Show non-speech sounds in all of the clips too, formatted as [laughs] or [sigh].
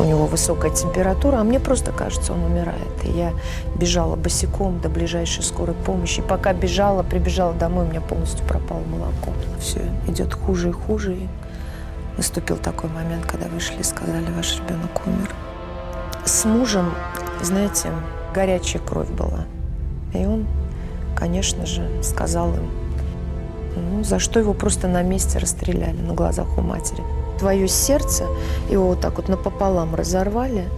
у него высокая температура, а мне просто кажется, он умирает. И я бежала босиком до ближайшей скорой помощи. И пока бежала, прибежала домой, у меня полностью пропало молоко. Все идет хуже и хуже. И наступил такой момент, когда вышли и сказали, ваш ребенок умер. С мужем, знаете, горячая кровь была. И он, конечно же, сказал им, ну, за что его просто на месте расстреляли на глазах у матери твое сердце, его вот так вот напополам разорвали,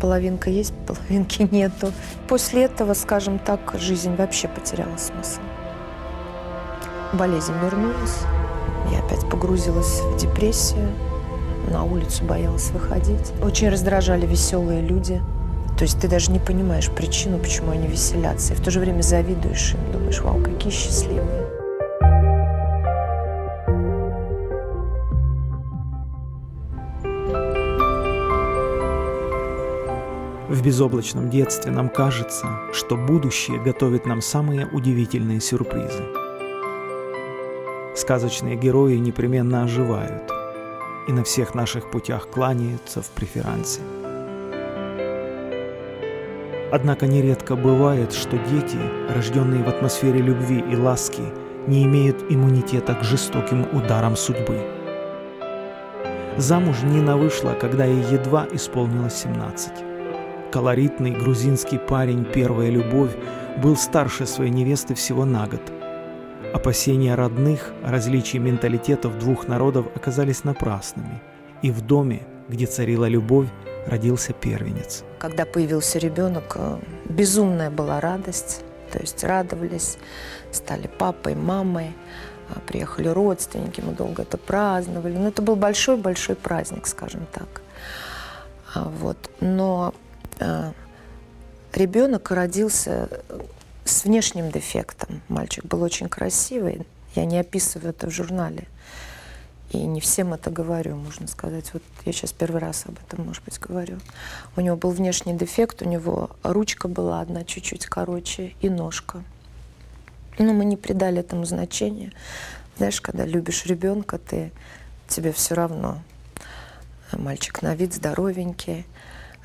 половинка есть, [laughs] половинки нету. После этого, скажем так, жизнь вообще потеряла смысл. Болезнь вернулась, я опять погрузилась в депрессию, на улицу боялась выходить. Очень раздражали веселые люди. То есть ты даже не понимаешь причину, почему они веселятся. И в то же время завидуешь им, думаешь, вау, какие счастливые. В безоблачном детстве нам кажется, что будущее готовит нам самые удивительные сюрпризы. Сказочные герои непременно оживают и на всех наших путях кланяются в преферансе. Однако нередко бывает, что дети, рожденные в атмосфере любви и ласки, не имеют иммунитета к жестоким ударам судьбы. Замуж Нина вышла, когда ей едва исполнилось 17. Колоритный грузинский парень «Первая любовь» был старше своей невесты всего на год. Опасения родных о различии менталитетов двух народов оказались напрасными, и в доме, где царила любовь, родился первенец. Когда появился ребенок, э, безумная была радость. То есть радовались, стали папой, мамой, а, приехали родственники, мы долго это праздновали. Но ну, это был большой-большой праздник, скажем так. А, вот. Но Э, ребенок родился с внешним дефектом. Мальчик был очень красивый. Я не описываю это в журнале. И не всем это говорю, можно сказать. Вот я сейчас первый раз об этом, может быть, говорю. У него был внешний дефект, у него ручка была одна чуть-чуть короче и ножка. Но мы не придали этому значения. Знаешь, когда любишь ребенка, ты тебе все равно. Мальчик на вид здоровенький.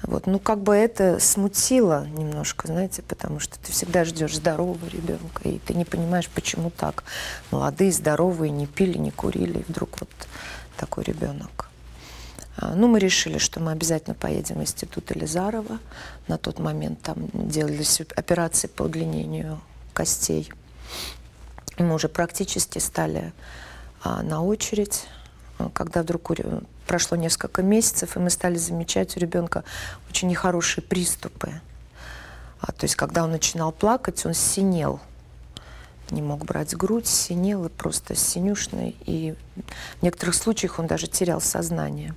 Вот. Ну, как бы это смутило немножко, знаете, потому что ты всегда ждешь здорового ребенка, и ты не понимаешь, почему так. Молодые, здоровые, не пили, не курили, и вдруг вот такой ребенок. А, ну, мы решили, что мы обязательно поедем в институт Элизарова. На тот момент там делались операции по удлинению костей. И мы уже практически стали а, на очередь, когда вдруг прошло несколько месяцев, и мы стали замечать у ребенка очень нехорошие приступы. А, то есть, когда он начинал плакать, он синел. Не мог брать грудь, синел и просто синюшный. И в некоторых случаях он даже терял сознание.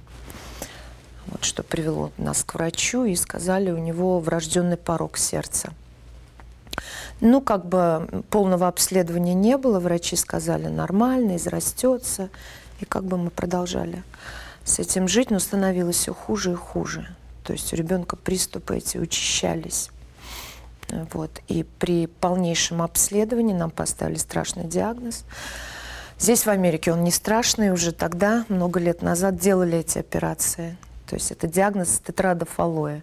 Вот что привело нас к врачу, и сказали, у него врожденный порог сердца. Ну, как бы полного обследования не было. Врачи сказали, нормально, израстется. И как бы мы продолжали с этим жить, но становилось все хуже и хуже. То есть у ребенка приступы эти учащались. Вот. И при полнейшем обследовании нам поставили страшный диагноз. Здесь, в Америке, он не страшный. Уже тогда, много лет назад, делали эти операции. То есть это диагноз тетрадофалоя.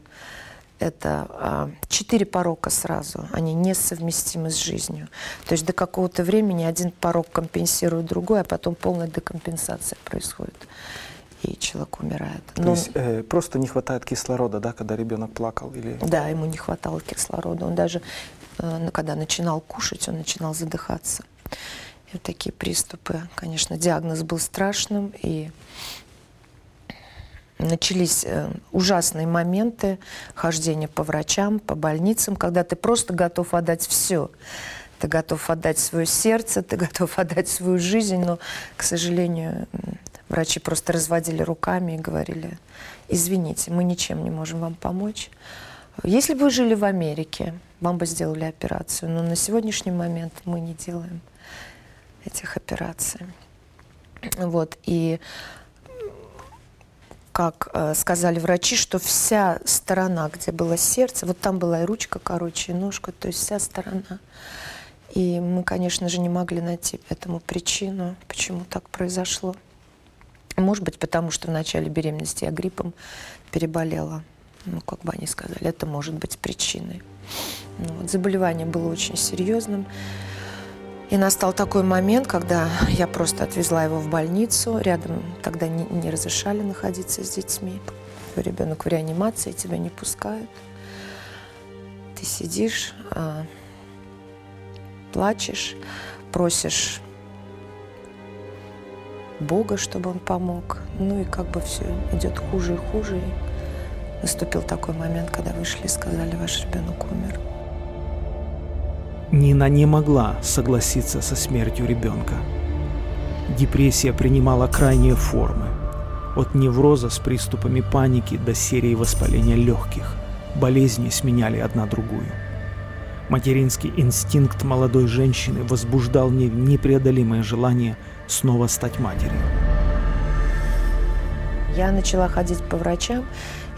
Это а, четыре порока сразу. Они несовместимы с жизнью. То есть до какого-то времени один порог компенсирует другой, а потом полная декомпенсация происходит и человек умирает. То Но... есть э, просто не хватает кислорода, да, когда ребенок плакал? Или... Да, ему не хватало кислорода. Он даже, э, когда начинал кушать, он начинал задыхаться. И вот такие приступы, конечно, диагноз был страшным, и начались э, ужасные моменты хождения по врачам, по больницам, когда ты просто готов отдать все. Ты готов отдать свое сердце, ты готов [laughs] отдать свою жизнь, но, к сожалению, Врачи просто разводили руками и говорили, извините, мы ничем не можем вам помочь. Если бы вы жили в Америке, вам бы сделали операцию, но на сегодняшний момент мы не делаем этих операций. Вот, и как э, сказали врачи, что вся сторона, где было сердце, вот там была и ручка, короче, и ножка, то есть вся сторона. И мы, конечно же, не могли найти этому причину, почему так произошло. Может быть, потому что в начале беременности я гриппом переболела. Ну, как бы они сказали, это может быть причиной. Ну, вот, заболевание было очень серьезным. И настал такой момент, когда я просто отвезла его в больницу. Рядом тогда не, не разрешали находиться с детьми. Ребенок в реанимации, тебя не пускают. Ты сидишь, а, плачешь, просишь Бога, чтобы он помог. Ну и как бы все идет хуже и хуже. И наступил такой момент, когда вышли и сказали, ваш ребенок умер. Нина не могла согласиться со смертью ребенка. Депрессия принимала крайние формы. От невроза с приступами паники до серии воспаления легких. Болезни сменяли одна другую. Материнский инстинкт молодой женщины возбуждал в ней непреодолимое желание снова стать матерью. Я начала ходить по врачам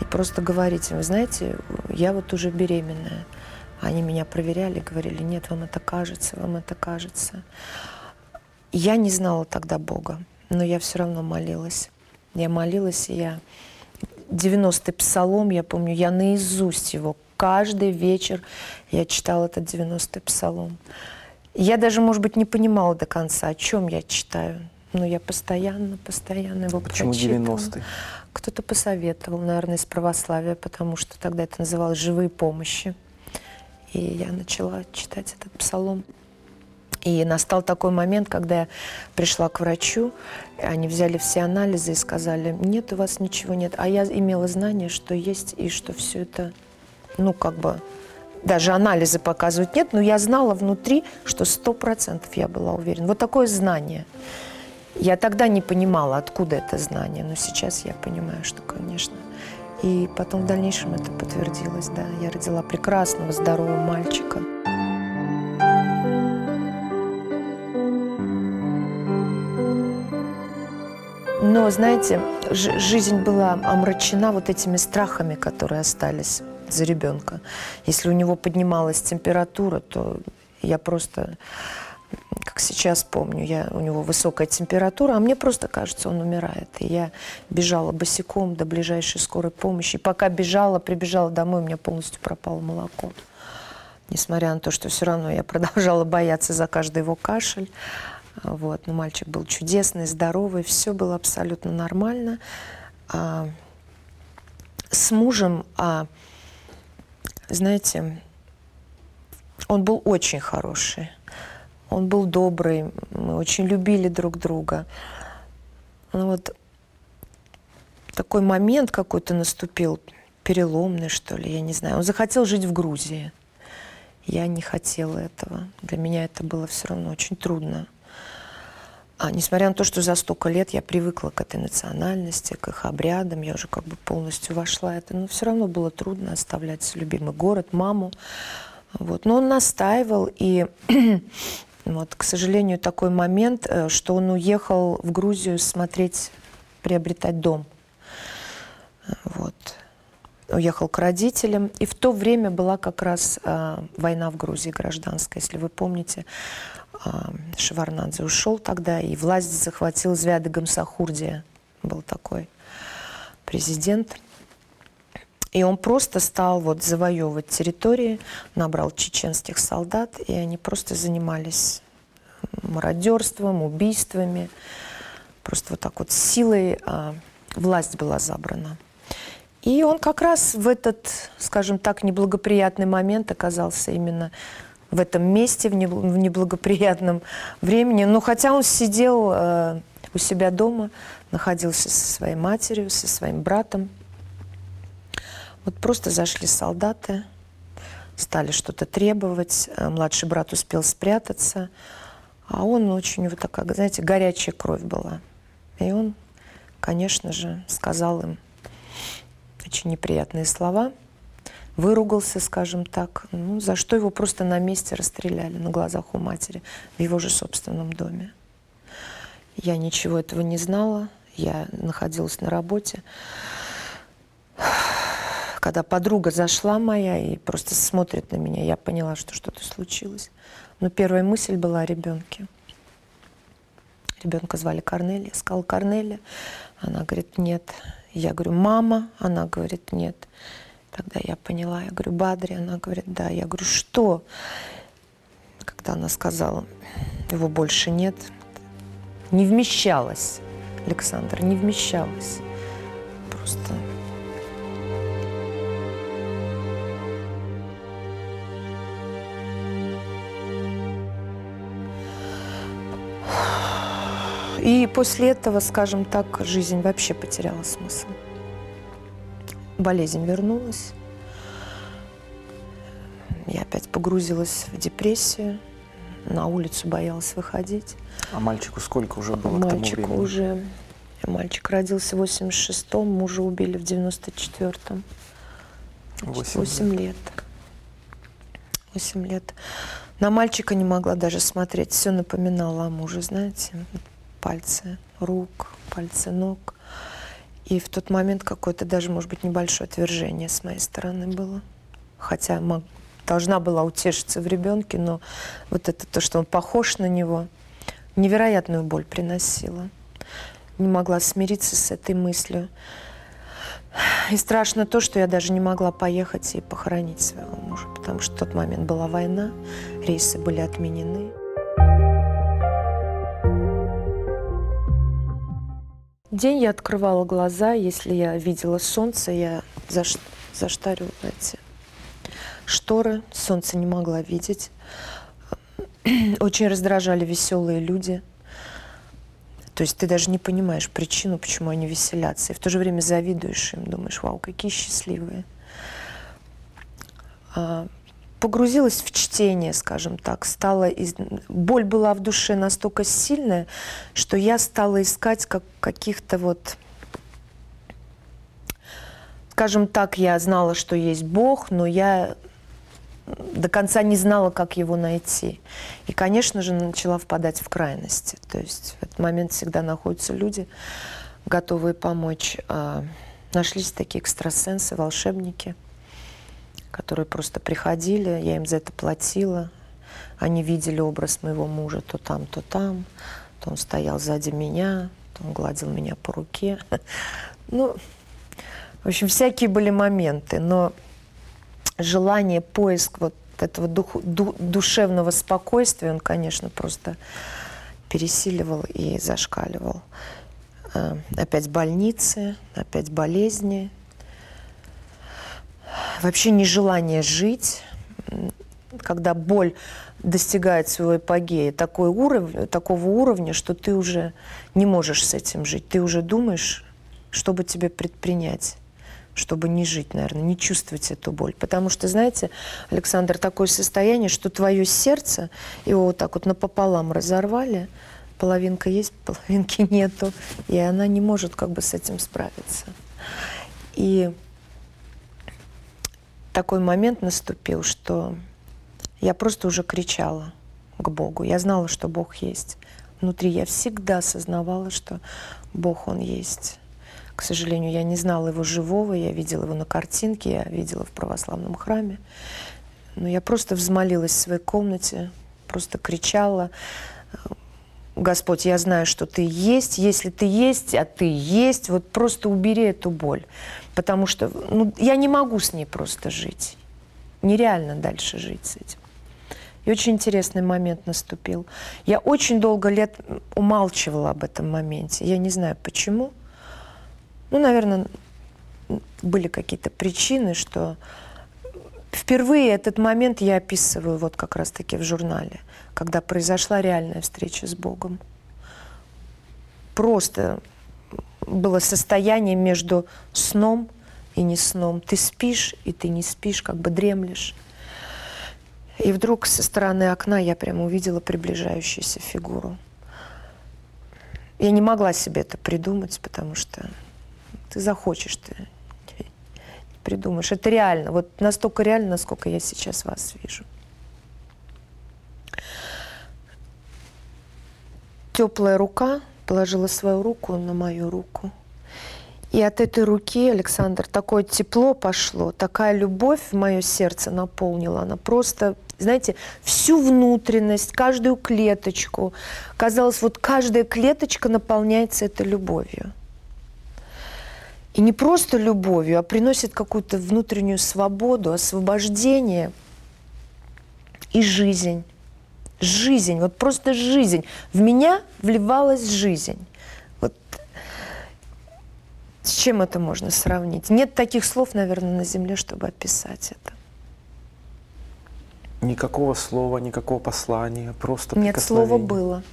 и просто говорить им, знаете, я вот уже беременная. Они меня проверяли, говорили, нет, вам это кажется, вам это кажется. Я не знала тогда Бога, но я все равно молилась. Я молилась, и я 90-й псалом, я помню, я наизусть его каждый вечер я читала этот 90-й псалом. Я даже, может быть, не понимала до конца, о чем я читаю. Но я постоянно, постоянно его Почему 90-й? Кто-то посоветовал, наверное, из православия, потому что тогда это называлось «живые помощи». И я начала читать этот псалом. И настал такой момент, когда я пришла к врачу, они взяли все анализы и сказали, нет, у вас ничего нет. А я имела знание, что есть и что все это ну, как бы, даже анализы показывают нет, но я знала внутри, что сто процентов я была уверена. Вот такое знание. Я тогда не понимала, откуда это знание, но сейчас я понимаю, что, конечно. И потом в дальнейшем это подтвердилось, да. Я родила прекрасного, здорового мальчика. Но, знаете, жизнь была омрачена вот этими страхами, которые остались за ребенка. Если у него поднималась температура, то я просто, как сейчас помню, я, у него высокая температура, а мне просто кажется, он умирает. И я бежала босиком до ближайшей скорой помощи. И пока бежала, прибежала домой, у меня полностью пропало молоко. Несмотря на то, что все равно я продолжала бояться за каждый его кашель. Вот. Но мальчик был чудесный, здоровый, все было абсолютно нормально. А, с мужем а, знаете, он был очень хороший. Он был добрый, мы очень любили друг друга. Ну вот такой момент какой-то наступил, переломный, что ли, я не знаю. Он захотел жить в Грузии. Я не хотела этого. Для меня это было все равно очень трудно. А несмотря на то, что за столько лет я привыкла к этой национальности, к их обрядам, я уже как бы полностью вошла в это, но все равно было трудно оставлять любимый город, маму. Вот. Но он настаивал, и [clears throat] вот, к сожалению, такой момент, э, что он уехал в Грузию смотреть, приобретать дом. Вот. Уехал к родителям. И в то время была как раз э, война в Грузии гражданская, если вы помните. А, Шеварнадзе ушел тогда, и власть захватил Звяды Гамсахурдия, был такой президент. И он просто стал вот завоевывать территории, набрал чеченских солдат, и они просто занимались мародерством, убийствами. Просто вот так вот силой а, власть была забрана. И он как раз в этот, скажем так, неблагоприятный момент оказался именно в этом месте, в неблагоприятном времени. Но хотя он сидел э, у себя дома, находился со своей матерью, со своим братом. Вот просто зашли солдаты, стали что-то требовать. Э, младший брат успел спрятаться. А он очень, него такая, знаете, горячая кровь была. И он, конечно же, сказал им очень неприятные слова – выругался, скажем так, ну, за что его просто на месте расстреляли на глазах у матери в его же собственном доме. Я ничего этого не знала, я находилась на работе. Когда подруга зашла моя и просто смотрит на меня, я поняла, что что-то случилось. Но первая мысль была о ребенке. Ребенка звали Корнелия. Я сказала, Корнелия, Она говорит, нет. Я говорю, мама? Она говорит, нет. Тогда я поняла, я говорю, Бадри? Она говорит, да. Я говорю, что? Когда она сказала, его больше нет, не вмещалась, Александр, не вмещалась. Просто И после этого, скажем так, жизнь вообще потеряла смысл. Болезнь вернулась. Я опять погрузилась в депрессию. На улицу боялась выходить. А мальчику сколько уже было Мальчику к тому времени? уже... Мальчик родился в 86-м, мужа убили в 94-м. Восемь 8 лет. 8 лет. На мальчика не могла даже смотреть. Все напоминало о муже, знаете пальцы рук, пальцы ног. И в тот момент какое-то даже, может быть, небольшое отвержение с моей стороны было. Хотя мог, должна была утешиться в ребенке, но вот это то, что он похож на него, невероятную боль приносило. Не могла смириться с этой мыслью. И страшно то, что я даже не могла поехать и похоронить своего мужа, потому что в тот момент была война, рейсы были отменены. День я открывала глаза, если я видела солнце, я заш... заштарила эти шторы, солнце не могла видеть. [clears throat] Очень раздражали веселые люди. То есть ты даже не понимаешь причину, почему они веселятся. И в то же время завидуешь им, думаешь, вау, какие счастливые. А, погрузилась в чтение, скажем так, стала из... боль была в душе настолько сильная, что я стала искать как каких-то вот, скажем так, я знала, что есть Бог, но я до конца не знала, как его найти. И, конечно же, начала впадать в крайности. То есть в этот момент всегда находятся люди, готовые помочь. А, нашлись такие экстрасенсы, волшебники – которые просто приходили, я им за это платила. Они видели образ моего мужа то там, то там, то он стоял сзади меня, то он гладил меня по руке. [laughs] Ну, в общем, всякие были моменты, но желание, поиск вот этого дух, ду, душевного спокойствия, он, конечно, просто пересиливал и зашкаливал. Э, опять больницы, опять болезни, вообще нежелание жить, когда боль достигает своего эпогея, такой уровень, такого уровня, что ты уже не можешь с этим жить. Ты уже думаешь, что бы тебе предпринять чтобы не жить, наверное, не чувствовать эту боль. Потому что, знаете, Александр, такое состояние, что твое сердце, его вот так вот напополам разорвали, половинка есть, [laughs] половинки нету, и она не может как бы с этим справиться. И такой момент наступил, что я просто уже кричала к Богу. Я знала, что Бог есть. Внутри я всегда осознавала, что Бог, Он есть. К сожалению, я не знала его живого, я видела его на картинке, я видела в православном храме. Но я просто взмолилась в своей комнате, просто кричала, Господь, я знаю, что Ты есть, если Ты есть, а Ты есть, вот просто убери эту боль. Потому что ну, я не могу с ней просто жить. Нереально дальше жить с этим. И очень интересный момент наступил. Я очень долго лет умалчивала об этом моменте. Я не знаю почему. Ну, наверное, были какие-то причины, что впервые этот момент я описываю вот как раз-таки в журнале, когда произошла реальная встреча с Богом. Просто было состояние между сном и не сном. Ты спишь, и ты не спишь, как бы дремлешь. И вдруг со стороны окна я прямо увидела приближающуюся фигуру. Я не могла себе это придумать, потому что ты захочешь, ты придумаешь. Это реально, вот настолько реально, насколько я сейчас вас вижу. Теплая рука положила свою руку на мою руку. И от этой руки, Александр, такое тепло пошло, такая любовь в мое сердце наполнила. Она просто, знаете, всю внутренность, каждую клеточку. Казалось, вот каждая клеточка наполняется этой любовью. И не просто любовью, а приносит какую-то внутреннюю свободу, освобождение и жизнь. Жизнь, вот просто жизнь. В меня вливалась жизнь. Вот с чем это можно сравнить? Нет таких слов, наверное, на земле, чтобы описать это. Никакого слова, никакого послания, просто Нет, слово было.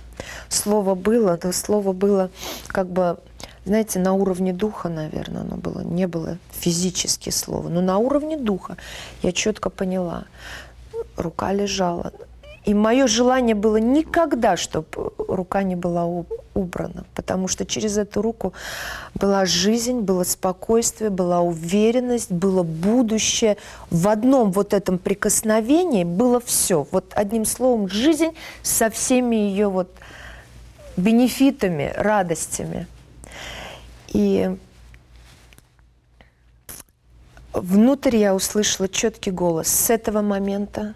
Слово было, то слово было как бы, знаете, на уровне духа, наверное, оно было. Не было физически слова, но на уровне духа я четко поняла. Рука лежала. И мое желание было никогда, чтобы рука не была убрана, потому что через эту руку была жизнь, было спокойствие, была уверенность, было будущее. В одном вот этом прикосновении было все. Вот одним словом, жизнь со всеми ее вот бенефитами, радостями. И внутрь я услышала четкий голос. С этого момента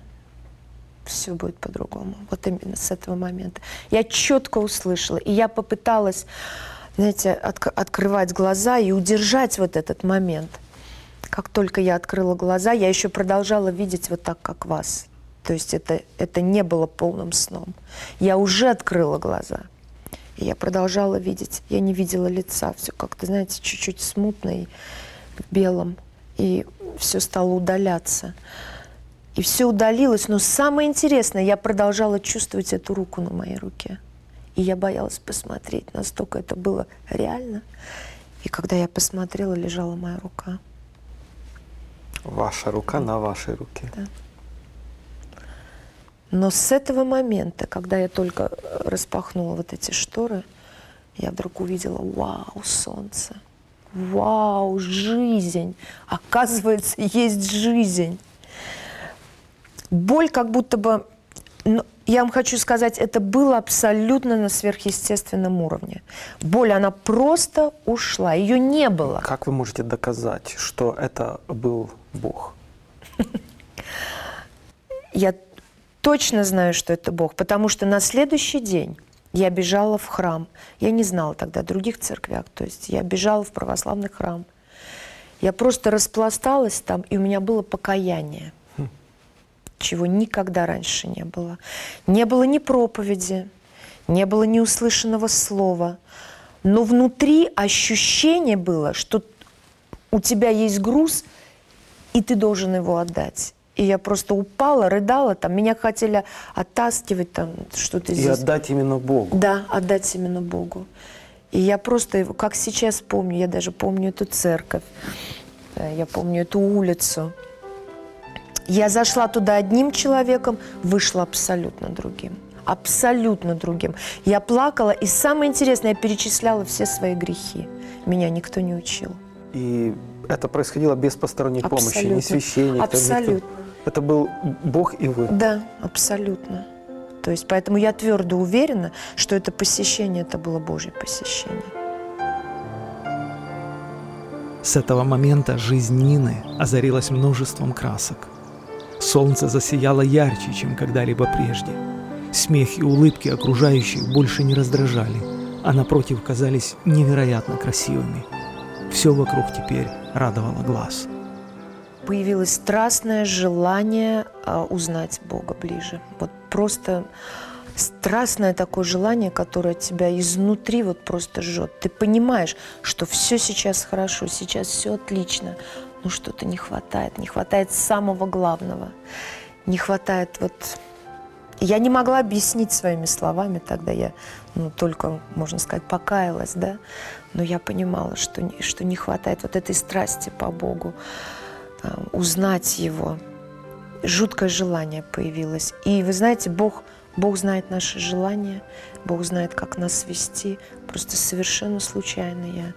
все будет по-другому. Вот именно с этого момента. Я четко услышала. И я попыталась, знаете, отк- открывать глаза и удержать вот этот момент. Как только я открыла глаза, я еще продолжала видеть вот так, как вас. То есть это, это не было полным сном. Я уже открыла глаза. И я продолжала видеть. Я не видела лица. Все как-то, знаете, чуть-чуть смутно и в белом. И все стало удаляться. И все удалилось. Но самое интересное, я продолжала чувствовать эту руку на моей руке. И я боялась посмотреть, настолько это было реально. И когда я посмотрела, лежала моя рука. Ваша рука на вашей руке. Но с этого момента, когда я только э, распахнула вот эти шторы, я вдруг увидела, вау, солнце, вау, жизнь. Оказывается, есть жизнь. Боль как будто бы, ну, я вам хочу сказать, это было абсолютно на сверхъестественном уровне. Боль, она просто ушла, ее не было. Как вы можете доказать, что это был Бог? Я точно знаю, что это Бог, потому что на следующий день я бежала в храм. Я не знала тогда других церквях, то есть я бежала в православный храм. Я просто распласталась там, и у меня было покаяние, чего никогда раньше не было. Не было ни проповеди, не было ни услышанного слова, но внутри ощущение было, что у тебя есть груз, и ты должен его отдать. И я просто упала, рыдала, там меня хотели оттаскивать, там что-то И здесь. отдать именно Богу. Да, отдать именно Богу. И я просто, как сейчас помню, я даже помню эту церковь, э, я помню эту улицу. Я зашла туда одним человеком, вышла абсолютно другим. Абсолютно другим. Я плакала, и самое интересное, я перечисляла все свои грехи. Меня никто не учил. И это происходило без посторонней помощи, ни Абсолютно. священника. никто. Это был Бог и вы. Да, абсолютно. То есть поэтому я твердо уверена, что это посещение, это было Божье посещение. С этого момента жизнь Нины озарилась множеством красок. Солнце засияло ярче, чем когда-либо прежде. Смех и улыбки окружающих больше не раздражали, а напротив казались невероятно красивыми. Все вокруг теперь радовало глаз. Появилось страстное желание а, узнать Бога ближе. Вот просто страстное такое желание, которое тебя изнутри вот просто жжет. Ты понимаешь, что все сейчас хорошо, сейчас все отлично, но что-то не хватает. Не хватает самого главного. Не хватает вот... Я не могла объяснить своими словами, тогда я ну, только, можно сказать, покаялась, да, но я понимала, что, что не хватает вот этой страсти по Богу, узнать Его. Жуткое желание появилось. И вы знаете, Бог, Бог знает наши желания, Бог знает, как нас вести. Просто совершенно случайно я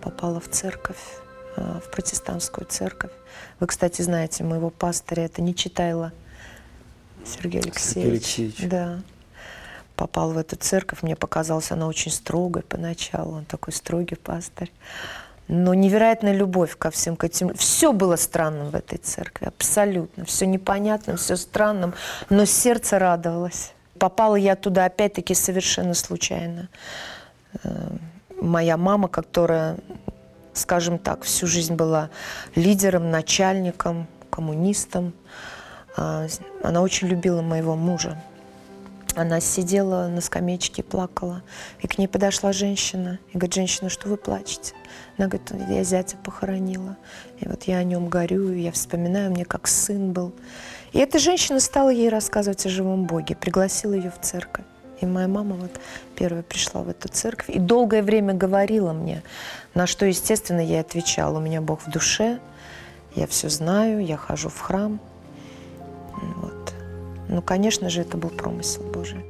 попала в церковь, а, в протестантскую церковь. Вы, кстати, знаете, моего пастыря, это не читайла Сергей Алексеевич. Алексеевич. Да. Попал в эту церковь, мне показалось, она очень строгой поначалу, он такой строгий пастырь. Но невероятная любовь ко всем к этим. Все было странным в этой церкви, абсолютно. Все непонятным, все странным, но сердце радовалось. Попала я туда опять-таки совершенно случайно. Э, Моя мама, которая скажем так, всю жизнь была лидером, начальником, коммунистом. А, Она очень любила моего мужа. Она сидела на скамеечке и плакала. И к ней подошла женщина. И говорит, женщина, что вы плачете? Она говорит, я зятя похоронила. И вот я о нем горюю, я вспоминаю, мне как сын был. И эта женщина стала ей рассказывать о живом Боге, пригласила ее в церковь. И моя мама вот первая пришла в эту церковь и долгое время говорила мне, на что, естественно, я отвечала, у меня Бог в душе, я все знаю, я хожу в храм. Вот. Ну, конечно же, это был промысел Божий.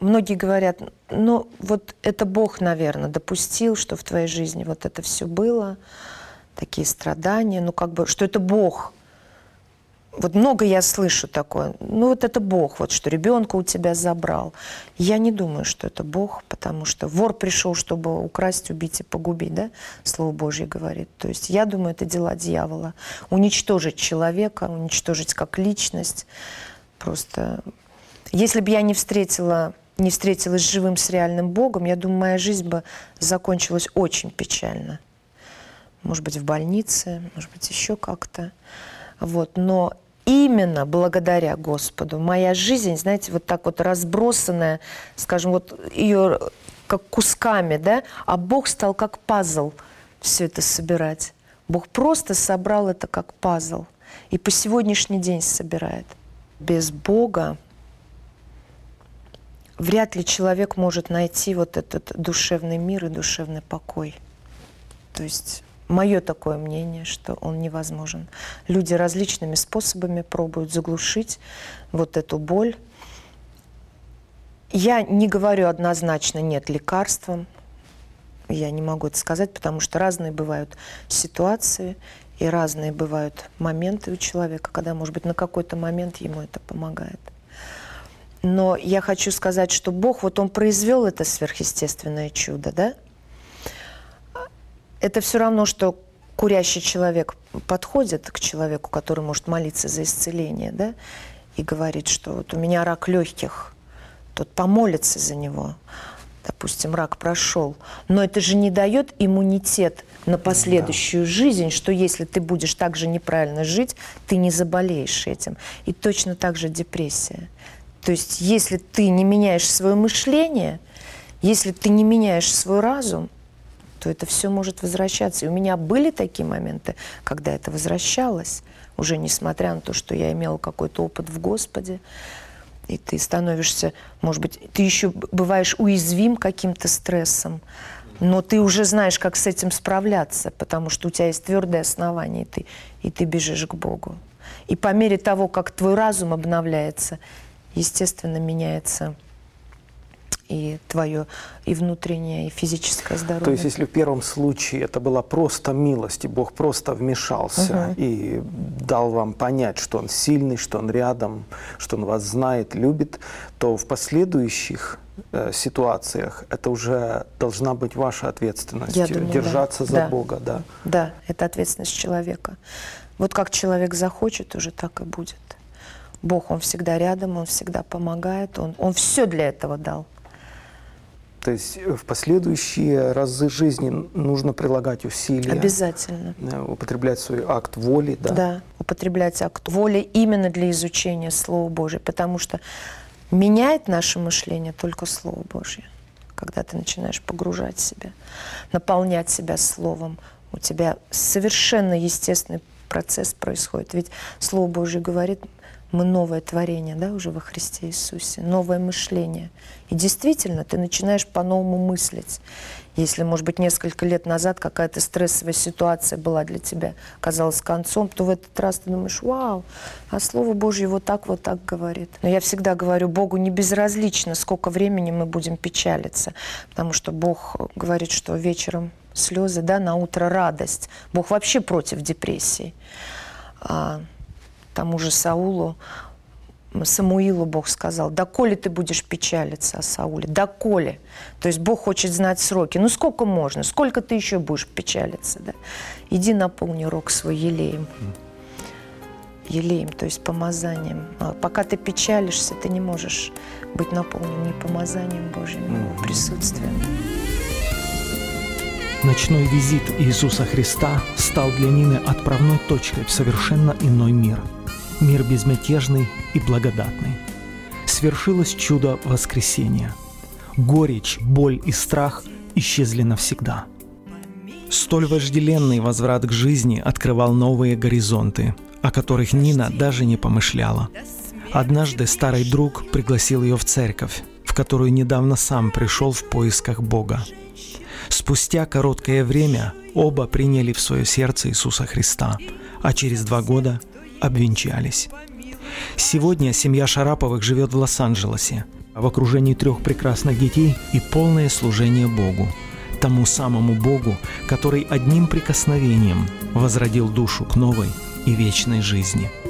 Многие говорят, ну вот это Бог, наверное, допустил, что в твоей жизни вот это все было, такие страдания, ну как бы, что это Бог. Вот много я слышу такое. Ну вот это Бог, вот что ребенка у тебя забрал. Я не думаю, что это Бог, потому что вор пришел, чтобы украсть, убить и погубить, да? Слово Божье говорит. То есть я думаю, это дела дьявола. Уничтожить человека, уничтожить как личность. Просто если бы я не встретила не встретилась с живым, с реальным Богом, я думаю, моя жизнь бы закончилась очень печально. Может быть, в больнице, может быть, еще как-то. Вот. Но именно благодаря Господу моя жизнь, знаете, вот так вот разбросанная, скажем, вот ее как кусками, да, а Бог стал как пазл все это собирать. Бог просто собрал это как пазл. И по сегодняшний день собирает. Без Бога вряд ли человек может найти вот этот душевный мир и душевный покой. То есть мое такое мнение, что он невозможен. Люди различными способами пробуют заглушить вот эту боль. Я не говорю однозначно нет лекарствам. Я не могу это сказать, потому что разные бывают ситуации и разные бывают моменты у человека, когда, может быть, на какой-то момент ему это помогает. Но я хочу сказать, что Бог, вот Он произвел это сверхъестественное чудо, да? Это все равно, что курящий человек подходит к человеку, который может молиться за исцеление, да, и говорит, что вот у меня рак легких, тот помолится за него, допустим, рак прошел, но это же не дает иммунитет на последующую да. жизнь, что если ты будешь так же неправильно жить, ты не заболеешь этим. И точно так же депрессия. То есть если ты не меняешь свое мышление, если ты не меняешь свой разум, то это все может возвращаться. И у меня были такие моменты, когда это возвращалось, уже несмотря на то, что я имела какой-то опыт в Господе, и ты становишься, может быть, ты еще бываешь уязвим каким-то стрессом, но ты уже знаешь, как с этим справляться, потому что у тебя есть твердое основание, и ты, и ты бежишь к Богу. И по мере того, как твой разум обновляется, естественно, меняется и твое и внутреннее, и физическое здоровье. То есть, если в первом случае это была просто милость, и Бог просто вмешался угу. и дал вам понять, что Он сильный, что Он рядом, что Он вас знает, любит, то в последующих э, ситуациях это уже должна быть ваша ответственность. Я думаю, держаться да. за да. Бога, да? Да, это ответственность человека. Вот как человек захочет, уже так и будет. Бог, Он всегда рядом, Он всегда помогает, Он, он все для этого дал. То есть в последующие разы жизни нужно прилагать усилия. Обязательно. Употреблять свой акт воли, да? Да, употреблять акт воли именно для изучения Слова Божьего, потому что меняет наше мышление только Слово Божье. Когда ты начинаешь погружать себя, наполнять себя Словом, у тебя совершенно естественный процесс происходит. Ведь Слово Божье говорит, мы новое творение, да, уже во Христе Иисусе, новое мышление. И действительно, ты начинаешь по-новому мыслить. Если, может быть, несколько лет назад какая-то стрессовая ситуация была для тебя, казалась концом, то в этот раз ты думаешь, вау, а Слово Божье вот так, вот так говорит. Но я всегда говорю, Богу не безразлично, сколько времени мы будем печалиться, потому что Бог говорит, что вечером слезы, да, на утро радость. Бог вообще против депрессии. Тому же Саулу, Самуилу Бог сказал, да коли ты будешь печалиться о Сауле, да коли. То есть Бог хочет знать сроки. Ну сколько можно, сколько ты еще будешь печалиться, да? Иди наполни рог свой елеем. елеем, то есть помазанием. А пока ты печалишься, ты не можешь быть наполнен ни помазанием Божьим, ни Его присутствием. Ночной визит Иисуса Христа стал для Нины отправной точкой в совершенно иной мир. Мир безмятежный и благодатный. Свершилось чудо воскресения. Горечь, боль и страх исчезли навсегда. Столь вожделенный возврат к жизни открывал новые горизонты, о которых Нина даже не помышляла. Однажды старый друг пригласил ее в церковь, в которую недавно сам пришел в поисках Бога. Спустя короткое время оба приняли в свое сердце Иисуса Христа, а через два года обвенчались. Сегодня семья Шараповых живет в Лос-Анджелесе, в окружении трех прекрасных детей и полное служение Богу, тому самому Богу, который одним прикосновением возродил душу к новой и вечной жизни –